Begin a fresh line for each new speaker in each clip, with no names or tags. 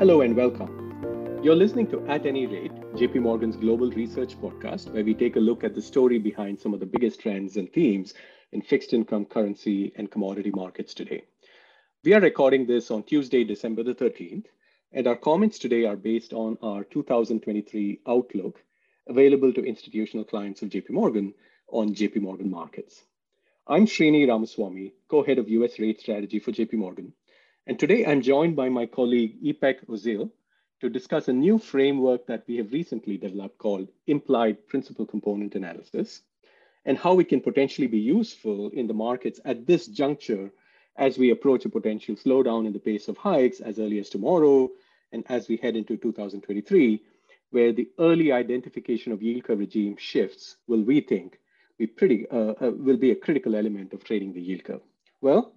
Hello and welcome. You're listening to At Any Rate, JP Morgan's global research podcast, where we take a look at the story behind some of the biggest trends and themes in fixed income, currency, and commodity markets today. We are recording this on Tuesday, December the 13th, and our comments today are based on our 2023 outlook available to institutional clients of JP Morgan on JP Morgan Markets. I'm Srini Ramaswamy, co-head of US rate strategy for JP Morgan, and today I'm joined by my colleague Ipek Ozil to discuss a new framework that we have recently developed called implied principal component analysis and how it can potentially be useful in the markets at this juncture as we approach a potential slowdown in the pace of hikes as early as tomorrow and as we head into 2023, where the early identification of yield curve regime shifts will, we think, be pretty uh, uh, will be a critical element of trading the yield curve. Well,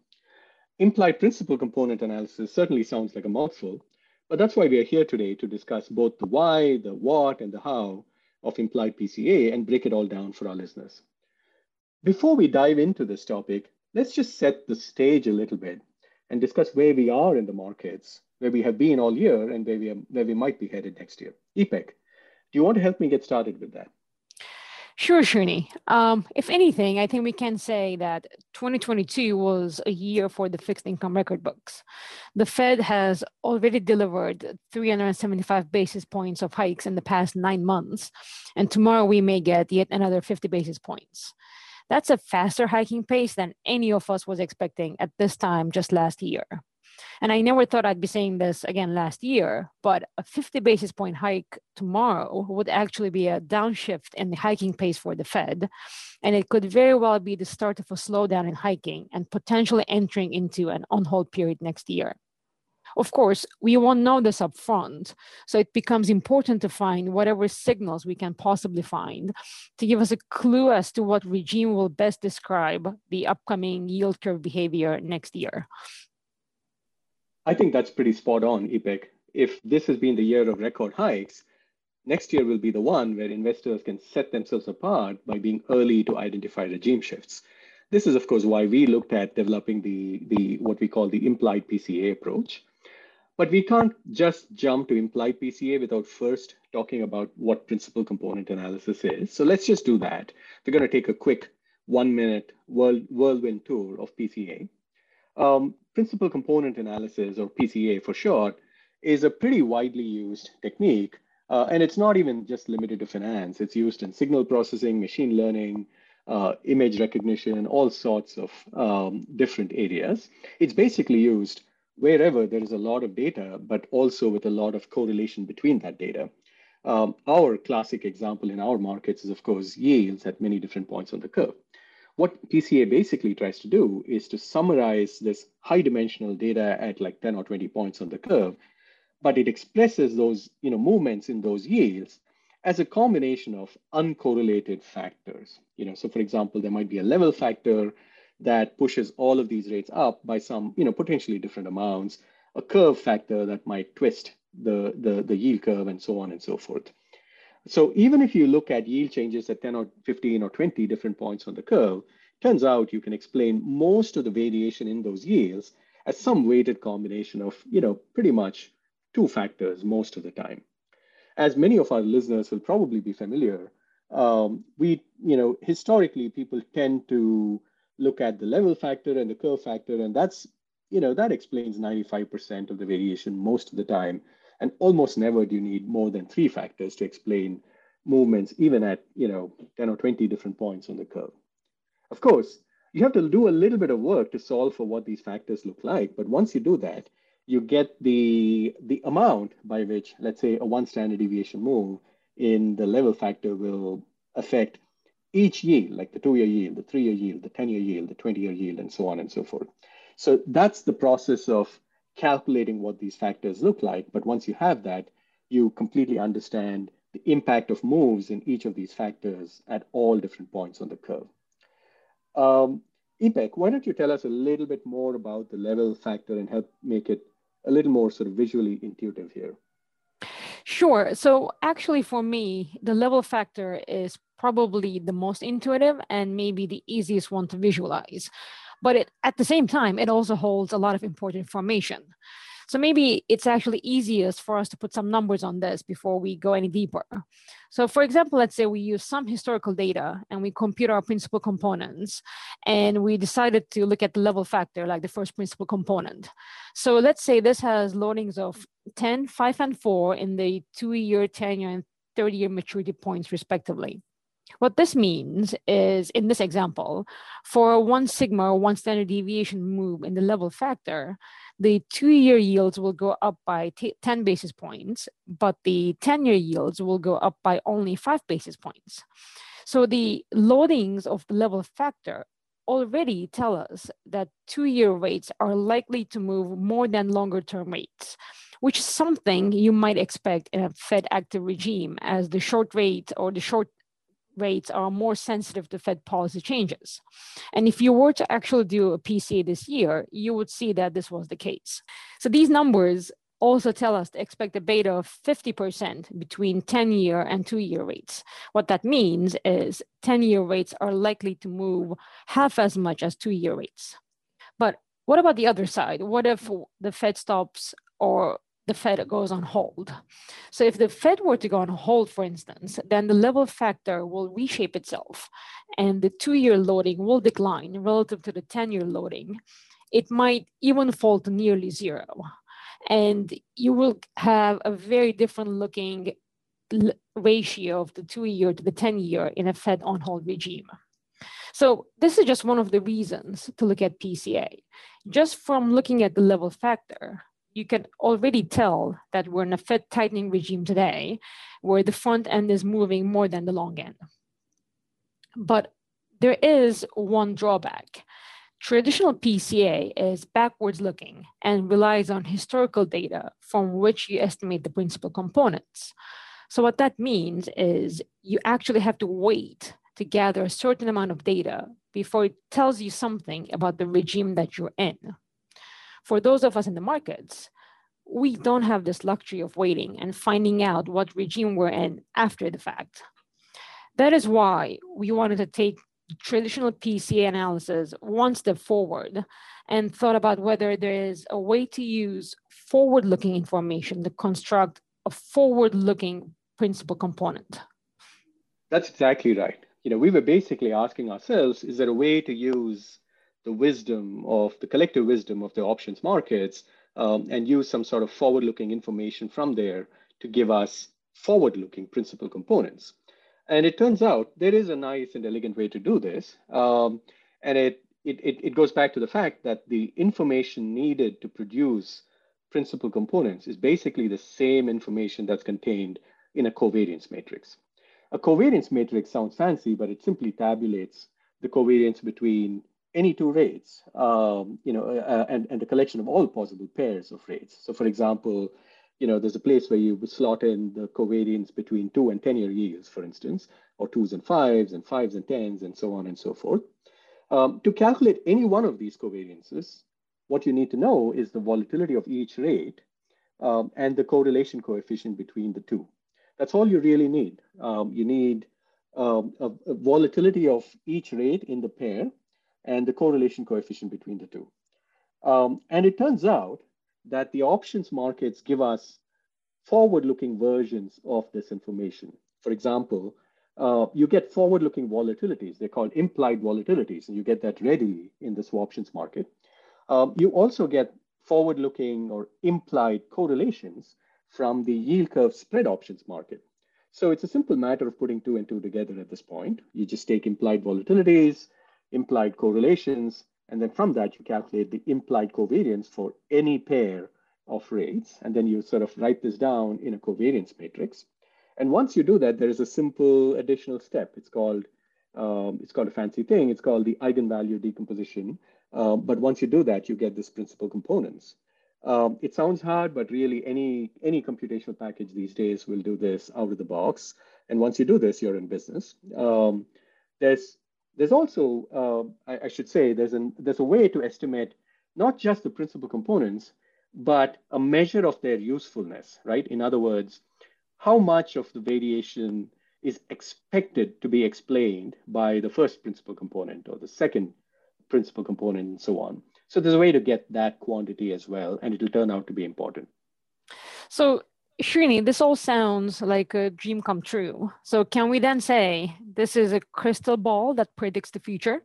Implied principal component analysis certainly sounds like a mouthful, but that's why we are here today to discuss both the why, the what, and the how of implied PCA and break it all down for our listeners. Before we dive into this topic, let's just set the stage a little bit and discuss where we are in the markets, where we have been all year, and where we, are, where we might be headed next year. Ipek, do you want to help me get started with that?
Sure, Srini. Um, if anything, I think we can say that 2022 was a year for the fixed income record books. The Fed has already delivered 375 basis points of hikes in the past nine months, and tomorrow we may get yet another 50 basis points. That's a faster hiking pace than any of us was expecting at this time just last year. And I never thought I'd be saying this again last year, but a 50 basis point hike tomorrow would actually be a downshift in the hiking pace for the Fed. And it could very well be the start of a slowdown in hiking and potentially entering into an on hold period next year. Of course, we won't know this up front, so it becomes important to find whatever signals we can possibly find to give us a clue as to what regime will best describe the upcoming yield curve behavior next year.
I think that's pretty spot on, Ipek. If this has been the year of record hikes, next year will be the one where investors can set themselves apart by being early to identify regime shifts. This is, of course, why we looked at developing the, the what we call the implied PCA approach. But we can't just jump to implied PCA without first talking about what principal component analysis is. So let's just do that. We're going to take a quick one minute world, whirlwind tour of PCA. Um, principal component analysis, or PCA for short, is a pretty widely used technique. Uh, and it's not even just limited to finance. It's used in signal processing, machine learning, uh, image recognition, all sorts of um, different areas. It's basically used wherever there is a lot of data, but also with a lot of correlation between that data. Um, our classic example in our markets is, of course, yields at many different points on the curve. What PCA basically tries to do is to summarize this high dimensional data at like 10 or 20 points on the curve, but it expresses those you know, movements in those yields as a combination of uncorrelated factors. You know, so for example, there might be a level factor that pushes all of these rates up by some you know, potentially different amounts, a curve factor that might twist the, the, the yield curve and so on and so forth. So even if you look at yield changes at 10 or 15 or 20 different points on the curve, turns out you can explain most of the variation in those yields as some weighted combination of, you know, pretty much two factors most of the time. As many of our listeners will probably be familiar, um, we, you know, historically people tend to look at the level factor and the curve factor, and that's, you know, that explains 95% of the variation most of the time. And almost never do you need more than three factors to explain movements, even at you know 10 or 20 different points on the curve. Of course, you have to do a little bit of work to solve for what these factors look like. But once you do that, you get the, the amount by which, let's say, a one standard deviation move in the level factor will affect each yield, like the two-year yield, the three-year yield, the 10-year yield, the 20-year yield, and so on and so forth. So that's the process of calculating what these factors look like. But once you have that, you completely understand the impact of moves in each of these factors at all different points on the curve. Um, Ipek, why don't you tell us a little bit more about the level factor and help make it a little more sort of visually intuitive here?
Sure. So actually, for me, the level factor is probably the most intuitive and maybe the easiest one to visualize but it, at the same time, it also holds a lot of important information. So maybe it's actually easiest for us to put some numbers on this before we go any deeper. So for example, let's say we use some historical data and we compute our principal components and we decided to look at the level factor, like the first principal component. So let's say this has loadings of 10, 5, and 4 in the two-year, 10-year, and 30-year maturity points respectively. What this means is, in this example, for one sigma or one standard deviation move in the level factor, the two-year yields will go up by 10 basis points, but the 10-year yields will go up by only five basis points. So the loadings of the level factor already tell us that two-year rates are likely to move more than longer-term rates, which is something you might expect in a Fed active regime as the short rate or the short rates are more sensitive to Fed policy changes. And if you were to actually do a PCA this year, you would see that this was the case. So these numbers also tell us to expect a beta of 50% between 10 year and two year rates. What that means is 10 year rates are likely to move half as much as two year rates. But what about the other side? What if the Fed stops or the Fed goes on hold. So if the Fed were to go on hold, for instance, then the level factor will reshape itself and the two-year loading will decline relative to the 10-year loading. It might even fall to nearly zero. And you will have a very different looking ratio of the two-year to the 10-year in a Fed on hold regime. So this is just one of the reasons to look at PCA. Just from looking at the level factor, you can already tell that we're in a Fed tightening regime today, where the front end is moving more than the long end. But there is one drawback. Traditional PCA is backwards looking and relies on historical data from which you estimate the principal components. So what that means is you actually have to wait to gather a certain amount of data before it tells you something about the regime that you're in for those of us in the markets, we don't have this luxury of waiting and finding out what regime we're in after the fact. That is why we wanted to take traditional PCA analysis one step forward and thought about whether there is a way to use forward looking information to construct a forward looking principal component.
That's exactly right. You know, we were basically asking ourselves is there a way to use the wisdom of the collective wisdom of the options markets um, and use some sort of forward looking information from there to give us forward looking principal components. And it turns out there is a nice and elegant way to do this. Um, and it, it, it goes back to the fact that the information needed to produce principal components is basically the same information that's contained in a covariance matrix. A covariance matrix sounds fancy, but it simply tabulates the covariance between any two rates, um, you know, uh, uh, and, and the collection of all possible pairs of rates. So for example, you know, there's a place where you slot in the covariance between two and 10 year yields, for instance, or twos and fives and fives and tens and so on and so forth. Um, to calculate any one of these covariances, what you need to know is the volatility of each rate um, and the correlation coefficient between the two. That's all you really need. Um, you need um, a, a, volatility of each rate in the pair and the correlation coefficient between the two. Um, and it turns out that the options markets give us forward-looking versions of this information. For example, uh, you get forward-looking volatilities. They're called implied volatilities, and you get that readily in the swaptions market. Um, you also get forward-looking or implied correlations from the yield curve spread options market. So it's a simple matter of putting two and two together at this point. You just take implied volatilities, implied correlations, and then from that you calculate the implied covariance for any pair of rates, and then you sort of write this down in a covariance matrix. And once you do that, there is a simple additional step. It's called um, it's called a fancy thing. It's called the eigenvalue decomposition. Um, but once you do that, you get this principal components. Um, it sounds hard, but really any any computational package these days will do this out of the box. And once you do this, you're in business. Um, there's there's also, uh, I, I, should say, there's, an, there's a way to estimate not just the principal components, but a measure of their usefulness, right? In other words, how much of the variation is expected to be explained by the first principal component or the second principal component and so on. So there's a way to get that quantity as well, and it'll turn out to be important.
So Srini, this all sounds like a dream come true. So can we then say this is a crystal ball that predicts the future?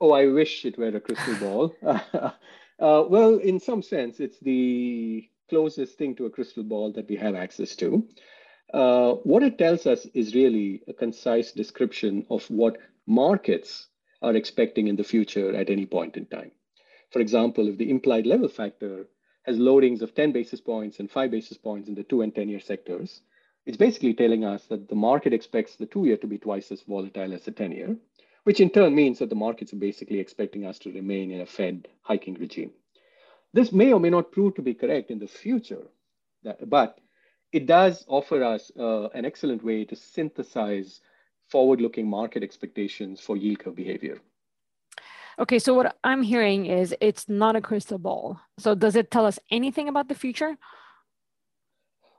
Oh, I wish it were a crystal ball. uh, well, in some sense, it's the closest thing to a crystal ball that we have access to. Uh, what it tells us is really a concise description of what markets are expecting in the future at any point in time. For example, if the implied level factor has loadings of 10 basis points and 5 basis points in the 2 and 10 year sectors, it's basically telling us that the market expects the 2 year to be twice as volatile as the 10 year, which in turn means that the markets are basically expecting us to remain in a Fed hiking regime. This may or may not prove to be correct in the future, but it does offer us uh, an excellent way to synthesize forward looking market expectations for yield curve behavior.
Okay, so what I'm hearing is it's not a crystal ball. So does it tell us anything about the future?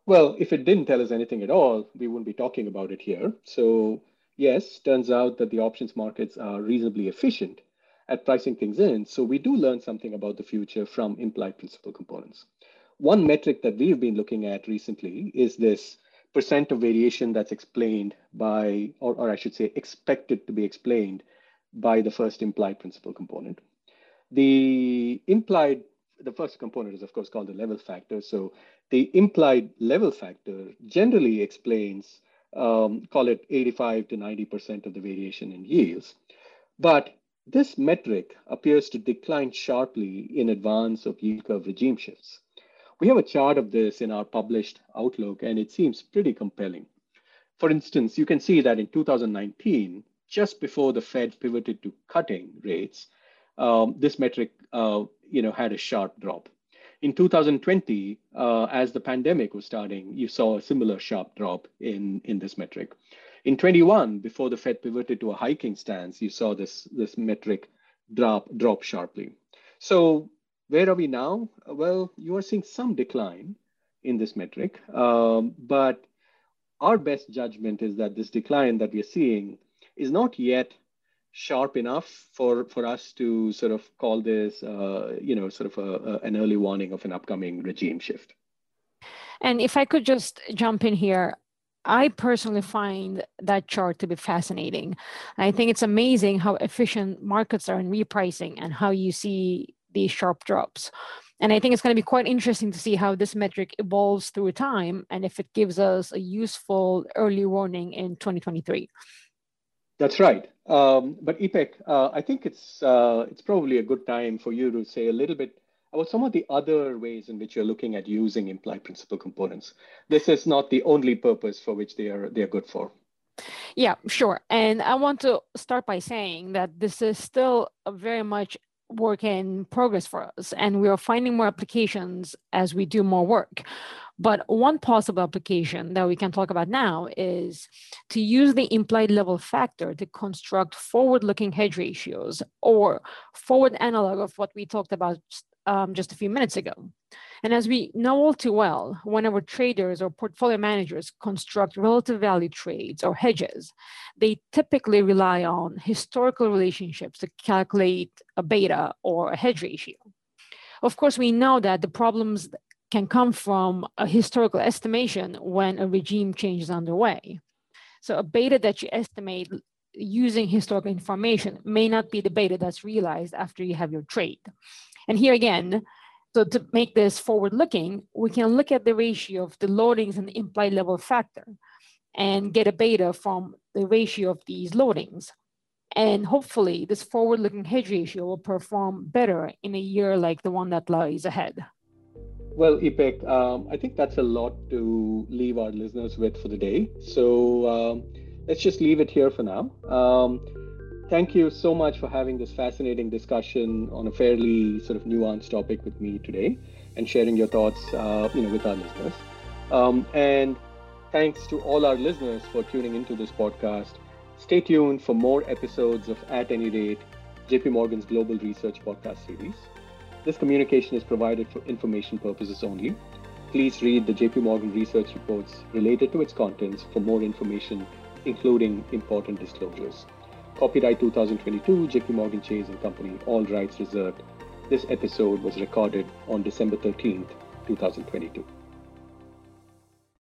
Well, if it didn't tell us anything at all, we wouldn't be talking about it here. So, yes, turns out that the options markets are reasonably efficient at pricing things in. So, we do learn something about the future from implied principal components. One metric that we've been looking at recently is this percent of variation that's explained by, or, or I should say, expected to be explained by the first implied principal component. The implied, the first component is of course called the level factor. So the implied level factor generally explains, um, call it 85 to 90% of the variation in yields. But this metric appears to decline sharply in advance of yield curve regime shifts. We have a chart of this in our published outlook, and it seems pretty compelling. For instance, you can see that in 2019, just before the Fed pivoted to cutting rates, um, this metric uh, you know, had a sharp drop. In 2020, uh, as the pandemic was starting, you saw a similar sharp drop in, in this metric. In 21, before the Fed pivoted to a hiking stance, you saw this, this metric drop, drop sharply. So where are we now? Well, you are seeing some decline in this metric, um, but our best judgment is that this decline that we are seeing is not yet sharp enough for, for us to sort of call this, uh, you know, sort of a, a, an early warning of an upcoming regime shift.
And if I could just jump in here, I personally find that chart to be fascinating. I think it's amazing how efficient markets are in repricing and how you see these sharp drops. And I think it's going to be quite interesting to see how this metric evolves through time and if it gives us a useful early warning in 2023.
That's right. Um, but Ipek, uh, I think it's uh, it's probably a good time for you to say a little bit about some of the other ways in which you're looking at using implied principal components. This is not the only purpose for which they are they are good for.
Yeah, sure. And I want to start by saying that this is still very much work in progress for us, and we are finding more applications as we do more work. But one possible application that we can talk about now is to use the implied level factor to construct forward-looking hedge ratios or forward analog of what we talked about um, just a few minutes ago. And as we know all too well, whenever traders or portfolio managers construct relative value trades or hedges, they typically rely on historical relationships to calculate a beta or a hedge ratio. Of course, we know that the problems can come from a historical estimation when a regime change is underway. So a beta that you estimate using historical information may not be the beta that's realized after you have your trade. And here again, so to make this forward looking, we can look at the ratio of the loadings and the implied level factor and get a beta from the ratio of these loadings. And hopefully this forward looking hedge ratio will perform better in a year like the one that lies ahead.
Well, Ipek, um, I think that's a lot to leave our listeners with for the day. So um, let's just leave it here for now. Um, thank you so much for having this fascinating discussion on a fairly sort of nuanced topic with me today and sharing your thoughts, uh, you know, with our listeners. Um, and thanks to all our listeners for tuning into this podcast. Stay tuned for more episodes of At Any Rate, JP Morgan's Global Research Podcast series. This communication is provided for information purposes only. Please read the JP Morgan research reports related to its contents for more information, including important disclosures. Copyright 2022, JP Morgan Chase and Company, all rights reserved. This episode was recorded on December 13th, 2022.